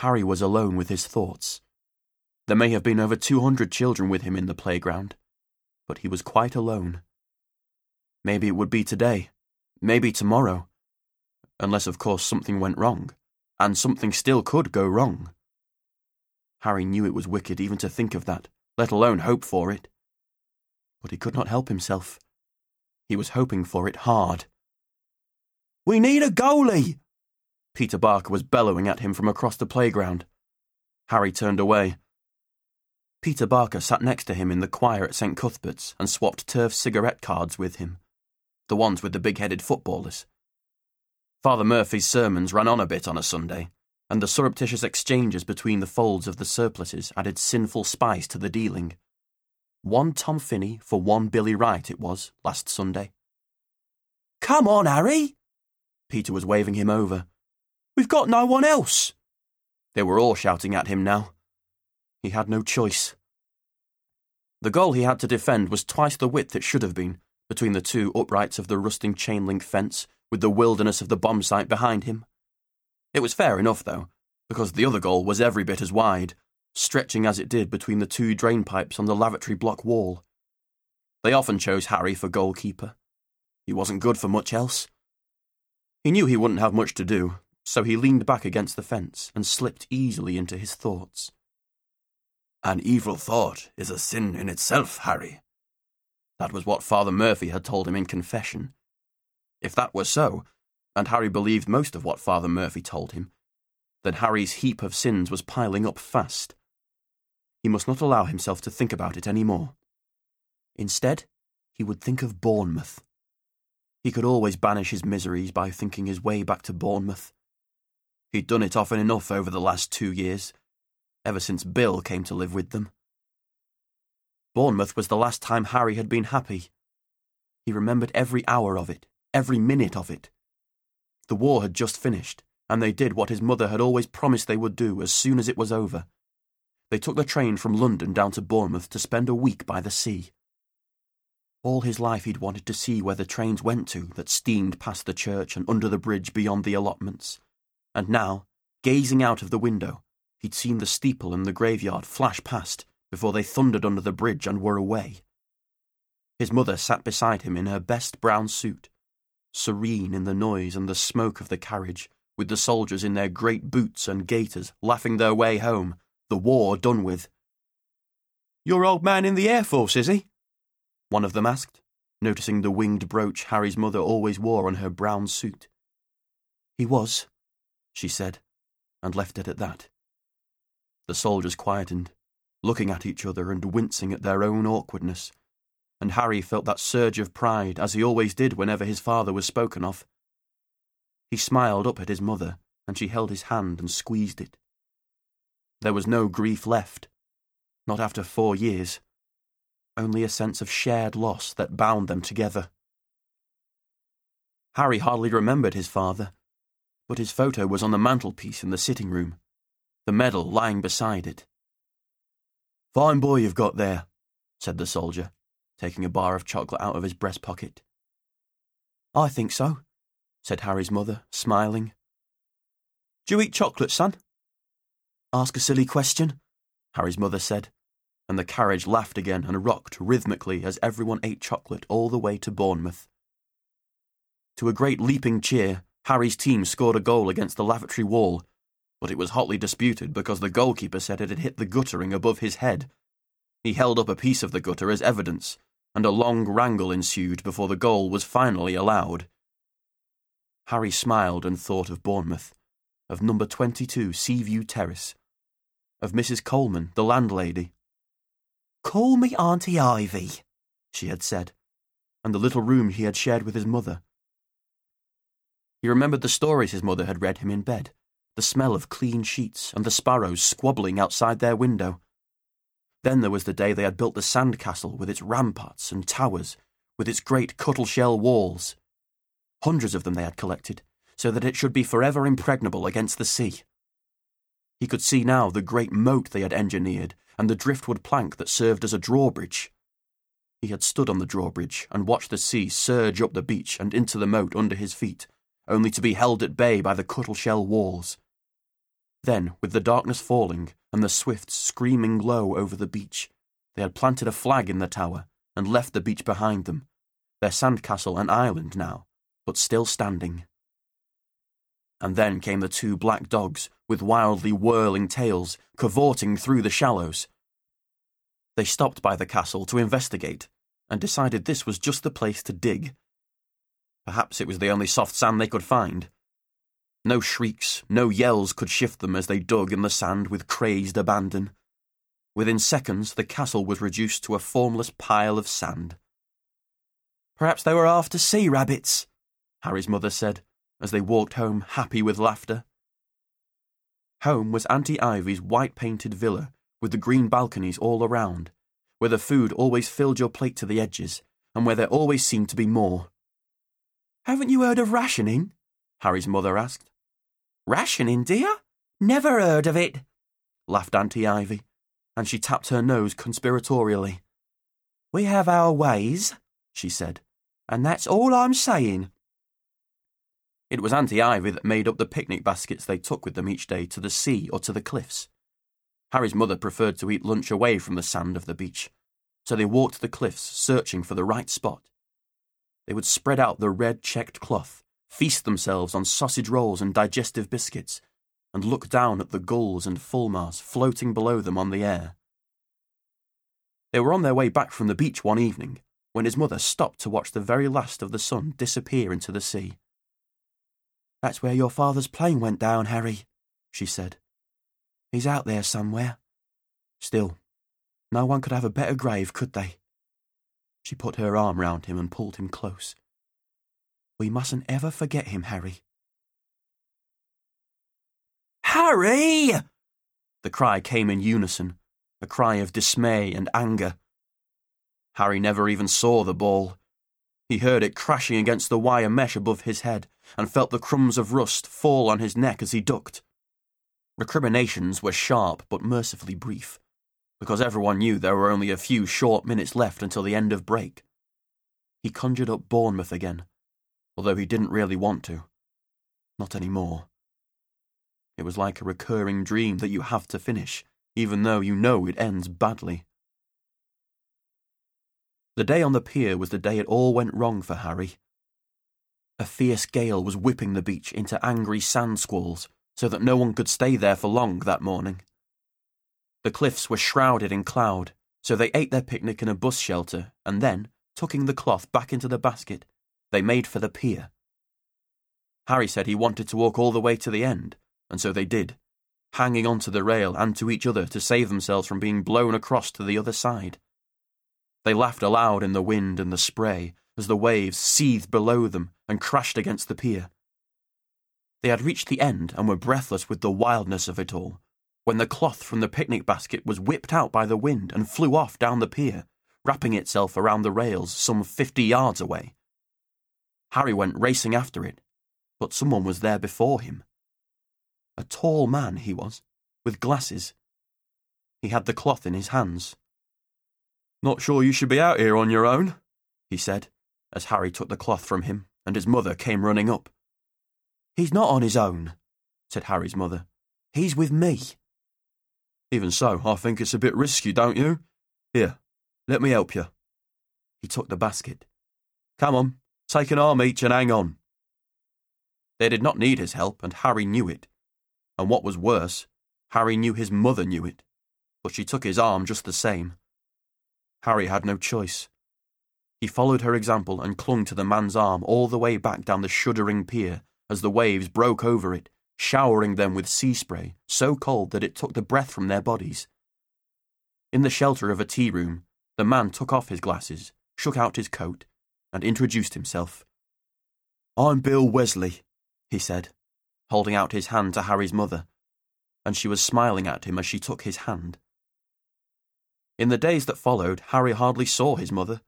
Harry was alone with his thoughts. There may have been over 200 children with him in the playground, but he was quite alone. Maybe it would be today, maybe tomorrow, unless, of course, something went wrong, and something still could go wrong. Harry knew it was wicked even to think of that, let alone hope for it. But he could not help himself. He was hoping for it hard. We need a goalie! Peter Barker was bellowing at him from across the playground. Harry turned away. Peter Barker sat next to him in the choir at St. Cuthbert's and swapped turf cigarette cards with him. The ones with the big headed footballers. Father Murphy's sermons ran on a bit on a Sunday, and the surreptitious exchanges between the folds of the surplices added sinful spice to the dealing. One Tom Finney for one Billy Wright it was, last Sunday. Come on, Harry! Peter was waving him over. We've got no one else! They were all shouting at him now. He had no choice. The goal he had to defend was twice the width it should have been, between the two uprights of the rusting chain link fence, with the wilderness of the bomb site behind him. It was fair enough, though, because the other goal was every bit as wide, stretching as it did between the two drain pipes on the lavatory block wall. They often chose Harry for goalkeeper. He wasn't good for much else. He knew he wouldn't have much to do, so he leaned back against the fence and slipped easily into his thoughts. An evil thought is a sin in itself, Harry. That was what Father Murphy had told him in confession. If that were so, and Harry believed most of what Father Murphy told him, then Harry's heap of sins was piling up fast. He must not allow himself to think about it any more. Instead, he would think of Bournemouth. He could always banish his miseries by thinking his way back to Bournemouth. He'd done it often enough over the last two years, ever since Bill came to live with them. Bournemouth was the last time Harry had been happy. He remembered every hour of it, every minute of it. The war had just finished, and they did what his mother had always promised they would do as soon as it was over. They took the train from London down to Bournemouth to spend a week by the sea. All his life he'd wanted to see where the trains went to that steamed past the church and under the bridge beyond the allotments. And now, gazing out of the window, He'd seen the steeple and the graveyard flash past before they thundered under the bridge and were away. His mother sat beside him in her best brown suit, serene in the noise and the smoke of the carriage, with the soldiers in their great boots and gaiters laughing their way home, the war done with. Your old man in the Air Force, is he? One of them asked, noticing the winged brooch Harry's mother always wore on her brown suit. He was, she said, and left it at that. The soldiers quietened, looking at each other and wincing at their own awkwardness, and Harry felt that surge of pride, as he always did whenever his father was spoken of. He smiled up at his mother, and she held his hand and squeezed it. There was no grief left, not after four years, only a sense of shared loss that bound them together. Harry hardly remembered his father, but his photo was on the mantelpiece in the sitting room the medal lying beside it. Fine boy you've got there, said the soldier, taking a bar of chocolate out of his breast pocket. I think so, said Harry's mother, smiling. Do you eat chocolate, son? Ask a silly question, Harry's mother said, and the carriage laughed again and rocked rhythmically as everyone ate chocolate all the way to Bournemouth. To a great leaping cheer, Harry's team scored a goal against the lavatory wall but it was hotly disputed because the goalkeeper said it had hit the guttering above his head. He held up a piece of the gutter as evidence, and a long wrangle ensued before the goal was finally allowed. Harry smiled and thought of Bournemouth, of number 22 Seaview Terrace, of Mrs. Coleman, the landlady. Call me Auntie Ivy, she had said, and the little room he had shared with his mother. He remembered the stories his mother had read him in bed the smell of clean sheets, and the sparrows squabbling outside their window. Then there was the day they had built the sand castle with its ramparts and towers, with its great cuttle shell walls. Hundreds of them they had collected, so that it should be forever impregnable against the sea. He could see now the great moat they had engineered and the driftwood plank that served as a drawbridge. He had stood on the drawbridge and watched the sea surge up the beach and into the moat under his feet, only to be held at bay by the cuttle shell walls. Then, with the darkness falling and the swifts screaming low over the beach, they had planted a flag in the tower and left the beach behind them, their sandcastle an island now, but still standing. And then came the two black dogs with wildly whirling tails, cavorting through the shallows. They stopped by the castle to investigate and decided this was just the place to dig. Perhaps it was the only soft sand they could find. No shrieks, no yells could shift them as they dug in the sand with crazed abandon. Within seconds, the castle was reduced to a formless pile of sand. Perhaps they were after sea rabbits, Harry's mother said, as they walked home happy with laughter. Home was Auntie Ivy's white painted villa with the green balconies all around, where the food always filled your plate to the edges, and where there always seemed to be more. Haven't you heard of rationing? Harry's mother asked. Rationing, dear? Never heard of it, laughed Auntie Ivy, and she tapped her nose conspiratorially. We have our ways, she said, and that's all I'm saying. It was Auntie Ivy that made up the picnic baskets they took with them each day to the sea or to the cliffs. Harry's mother preferred to eat lunch away from the sand of the beach, so they walked the cliffs searching for the right spot. They would spread out the red checked cloth, feast themselves on sausage rolls and digestive biscuits, and look down at the gulls and fulmars floating below them on the air. They were on their way back from the beach one evening when his mother stopped to watch the very last of the sun disappear into the sea. That's where your father's plane went down, Harry, she said. He's out there somewhere. Still, no one could have a better grave, could they? She put her arm round him and pulled him close. We mustn't ever forget him, Harry. Harry! The cry came in unison, a cry of dismay and anger. Harry never even saw the ball. He heard it crashing against the wire mesh above his head and felt the crumbs of rust fall on his neck as he ducked. Recriminations were sharp but mercifully brief, because everyone knew there were only a few short minutes left until the end of break. He conjured up Bournemouth again, although he didn't really want to. Not any more. It was like a recurring dream that you have to finish, even though you know it ends badly. The day on the pier was the day it all went wrong for Harry. A fierce gale was whipping the beach into angry sand squalls so that no one could stay there for long that morning. The cliffs were shrouded in cloud, so they ate their picnic in a bus shelter and then, tucking the cloth back into the basket, they made for the pier. Harry said he wanted to walk all the way to the end, and so they did, hanging onto the rail and to each other to save themselves from being blown across to the other side. They laughed aloud in the wind and the spray as the waves seethed below them and crashed against the pier. They had reached the end and were breathless with the wildness of it all when the cloth from the picnic basket was whipped out by the wind and flew off down the pier, wrapping itself around the rails some fifty yards away. Harry went racing after it, but someone was there before him. A tall man he was, with glasses. He had the cloth in his hands. Not sure you should be out here on your own, he said, as Harry took the cloth from him and his mother came running up. He's not on his own, said Harry's mother. He's with me. Even so, I think it's a bit risky, don't you? Here, let me help you. He took the basket. Come on, take an arm each and hang on. They did not need his help, and Harry knew it. And what was worse, Harry knew his mother knew it, but she took his arm just the same. Harry had no choice. He followed her example and clung to the man's arm all the way back down the shuddering pier as the waves broke over it, showering them with sea spray so cold that it took the breath from their bodies. In the shelter of a tea room, the man took off his glasses, shook out his coat, and introduced himself. I'm Bill Wesley, he said, holding out his hand to Harry's mother, and she was smiling at him as she took his hand. In the days that followed, Harry hardly saw his mother.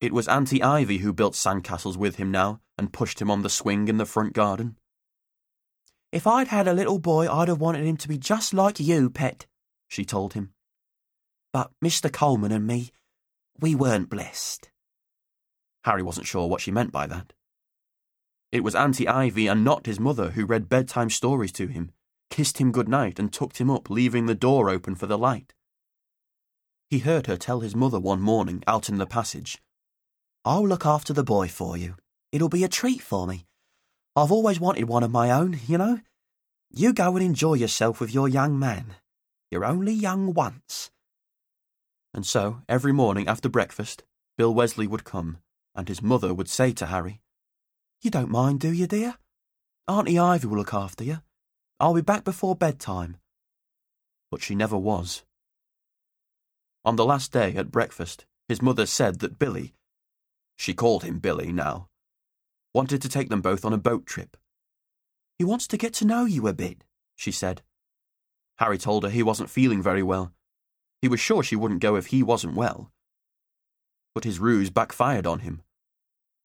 It was Auntie Ivy who built sandcastles with him now and pushed him on the swing in the front garden. If I'd had a little boy, I'd have wanted him to be just like you, pet, she told him. But Mr. Coleman and me, we weren't blessed. Harry wasn't sure what she meant by that. It was Auntie Ivy and not his mother who read bedtime stories to him, kissed him good night, and tucked him up, leaving the door open for the light. He heard her tell his mother one morning out in the passage, I'll look after the boy for you. It'll be a treat for me. I've always wanted one of my own, you know. You go and enjoy yourself with your young man. You're only young once. And so, every morning after breakfast, Bill Wesley would come, and his mother would say to Harry, You don't mind, do you, dear? Auntie Ivy will look after you. I'll be back before bedtime. But she never was. On the last day at breakfast, his mother said that Billy, she called him Billy now, wanted to take them both on a boat trip. He wants to get to know you a bit, she said. Harry told her he wasn't feeling very well. He was sure she wouldn't go if he wasn't well. But his ruse backfired on him.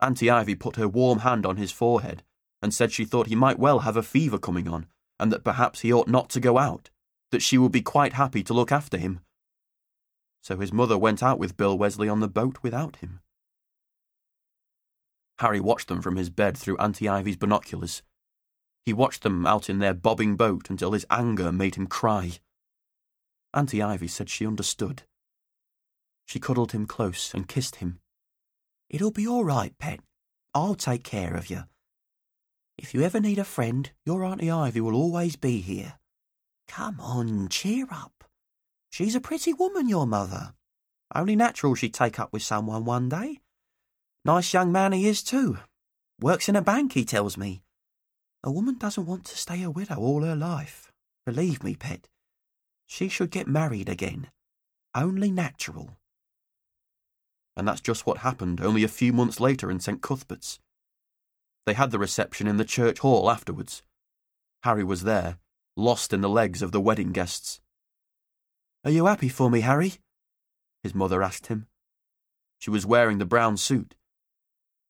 Auntie Ivy put her warm hand on his forehead and said she thought he might well have a fever coming on, and that perhaps he ought not to go out, that she would be quite happy to look after him. So his mother went out with Bill Wesley on the boat without him. Harry watched them from his bed through Auntie Ivy's binoculars. He watched them out in their bobbing boat until his anger made him cry. Auntie Ivy said she understood. She cuddled him close and kissed him. It'll be all right, pet. I'll take care of you. If you ever need a friend, your Auntie Ivy will always be here. Come on, cheer up. She's a pretty woman, your mother. Only natural she'd take up with someone one day. Nice young man he is, too. Works in a bank, he tells me. A woman doesn't want to stay a widow all her life. Believe me, pet. She should get married again. Only natural. And that's just what happened only a few months later in St. Cuthbert's. They had the reception in the church hall afterwards. Harry was there, lost in the legs of the wedding guests. Are you happy for me, Harry? His mother asked him. She was wearing the brown suit,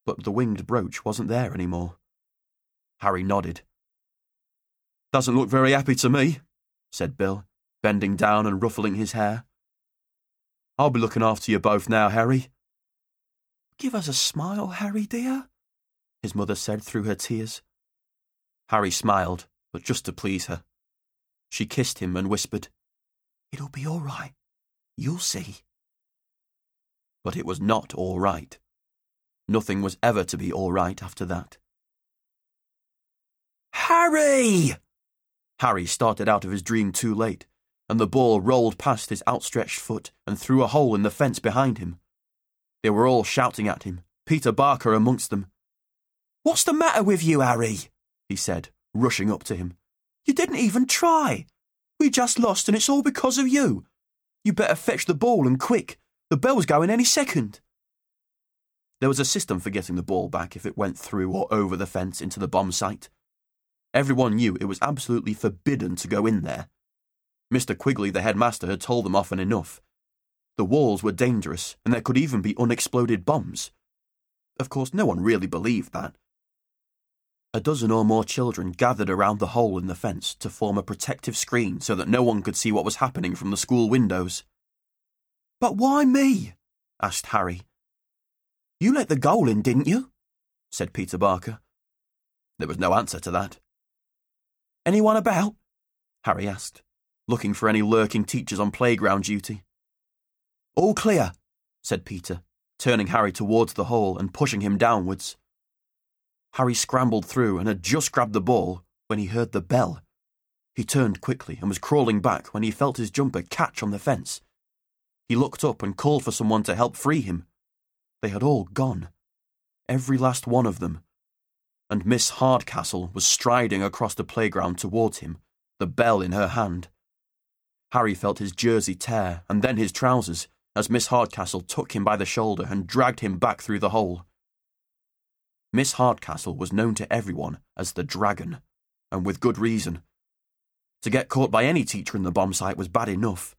but the winged brooch wasn't there any more. Harry nodded. Doesn't look very happy to me, said Bill, bending down and ruffling his hair. I'll be looking after you both now, Harry. Give us a smile, Harry, dear, his mother said through her tears. Harry smiled, but just to please her. She kissed him and whispered, It'll be all right. You'll see. But it was not all right. Nothing was ever to be all right after that. Harry! Harry started out of his dream too late, and the ball rolled past his outstretched foot and through a hole in the fence behind him. They were all shouting at him, Peter Barker amongst them. What's the matter with you, Harry? he said, rushing up to him. You didn't even try. We just lost, and it's all because of you. You better fetch the ball and quick. The bell's going any second. There was a system for getting the ball back if it went through or over the fence into the bomb site. Everyone knew it was absolutely forbidden to go in there. Mr. Quigley, the headmaster, had told them often enough. The walls were dangerous, and there could even be unexploded bombs. Of course, no one really believed that. A dozen or more children gathered around the hole in the fence to form a protective screen so that no one could see what was happening from the school windows. But why me? asked Harry. You let the goal in, didn't you? said Peter Barker. There was no answer to that. Anyone about? Harry asked, looking for any lurking teachers on playground duty. All clear, said Peter, turning Harry towards the hole and pushing him downwards. Harry scrambled through and had just grabbed the ball when he heard the bell. He turned quickly and was crawling back when he felt his jumper catch on the fence. He looked up and called for someone to help free him. They had all gone. Every last one of them. And Miss Hardcastle was striding across the playground towards him, the bell in her hand. Harry felt his jersey tear and then his trousers as Miss Hardcastle took him by the shoulder and dragged him back through the hole. Miss Hardcastle was known to everyone as the Dragon, and with good reason. To get caught by any teacher in the bomb site was bad enough.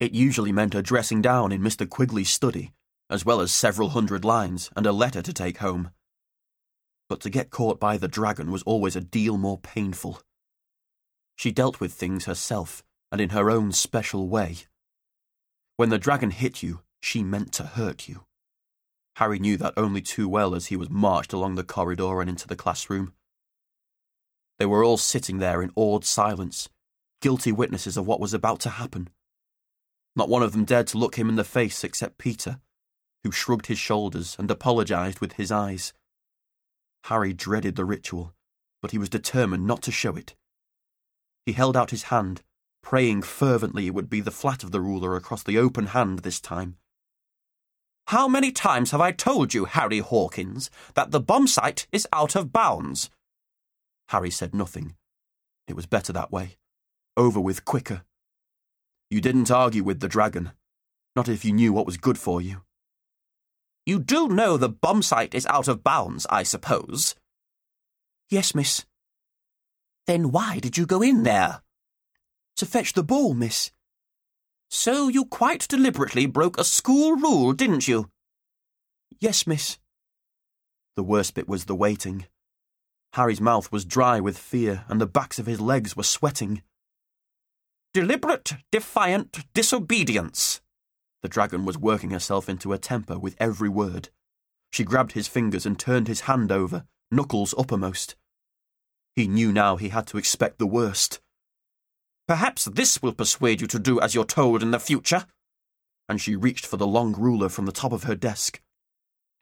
It usually meant a dressing down in Mr. Quigley's study, as well as several hundred lines and a letter to take home. But to get caught by the dragon was always a deal more painful. She dealt with things herself and in her own special way. When the dragon hit you, she meant to hurt you. Harry knew that only too well as he was marched along the corridor and into the classroom. They were all sitting there in awed silence, guilty witnesses of what was about to happen. Not one of them dared to look him in the face except Peter, who shrugged his shoulders and apologized with his eyes. Harry dreaded the ritual, but he was determined not to show it. He held out his hand, praying fervently it would be the flat of the ruler across the open hand this time. How many times have I told you, Harry Hawkins, that the bomb site is out of bounds? Harry said nothing. It was better that way. Over with quicker. You didn't argue with the dragon. Not if you knew what was good for you. You do know the bomb site is out of bounds, I suppose? Yes, miss. Then why did you go in there? To fetch the ball, miss. So you quite deliberately broke a school rule, didn't you? Yes, miss. The worst bit was the waiting. Harry's mouth was dry with fear, and the backs of his legs were sweating. Deliberate, defiant disobedience. The dragon was working herself into a temper with every word. She grabbed his fingers and turned his hand over, knuckles uppermost. He knew now he had to expect the worst. Perhaps this will persuade you to do as you're told in the future. And she reached for the long ruler from the top of her desk.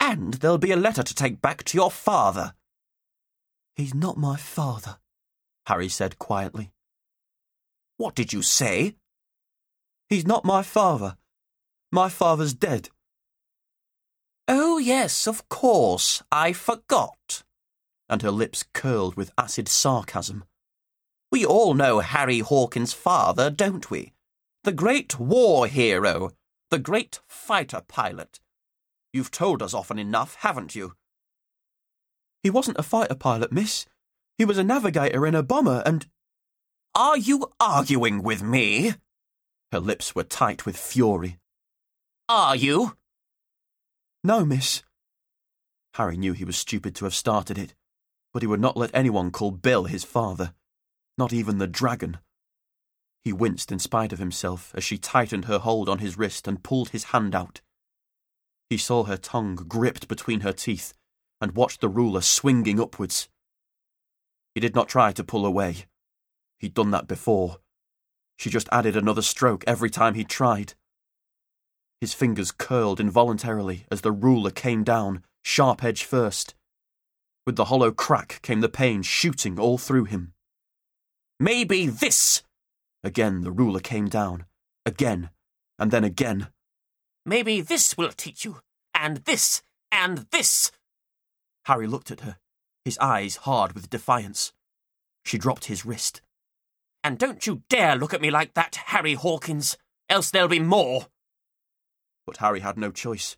And there'll be a letter to take back to your father. He's not my father, Harry said quietly. What did you say? He's not my father. My father's dead. Oh, yes, of course. I forgot. And her lips curled with acid sarcasm. We all know Harry Hawkins' father, don't we? The great war hero, the great fighter pilot. You've told us often enough, haven't you? He wasn't a fighter pilot, miss. He was a navigator in a bomber and. Are you arguing with me? Her lips were tight with fury. Are you? No, miss. Harry knew he was stupid to have started it, but he would not let anyone call Bill his father, not even the dragon. He winced in spite of himself as she tightened her hold on his wrist and pulled his hand out. He saw her tongue gripped between her teeth and watched the ruler swinging upwards. He did not try to pull away. He'd done that before. She just added another stroke every time he tried. His fingers curled involuntarily as the ruler came down, sharp edge first. With the hollow crack came the pain shooting all through him. Maybe this. Again the ruler came down. Again, and then again. Maybe this will teach you. And this. And this. Harry looked at her, his eyes hard with defiance. She dropped his wrist. And don't you dare look at me like that, Harry Hawkins, else there'll be more. But Harry had no choice.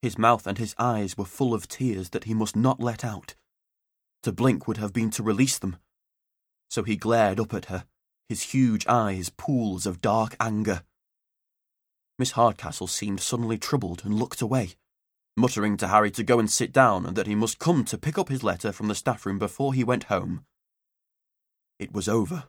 His mouth and his eyes were full of tears that he must not let out. To blink would have been to release them. So he glared up at her, his huge eyes pools of dark anger. Miss Hardcastle seemed suddenly troubled and looked away, muttering to Harry to go and sit down and that he must come to pick up his letter from the staff room before he went home. It was over.